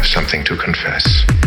have something to confess.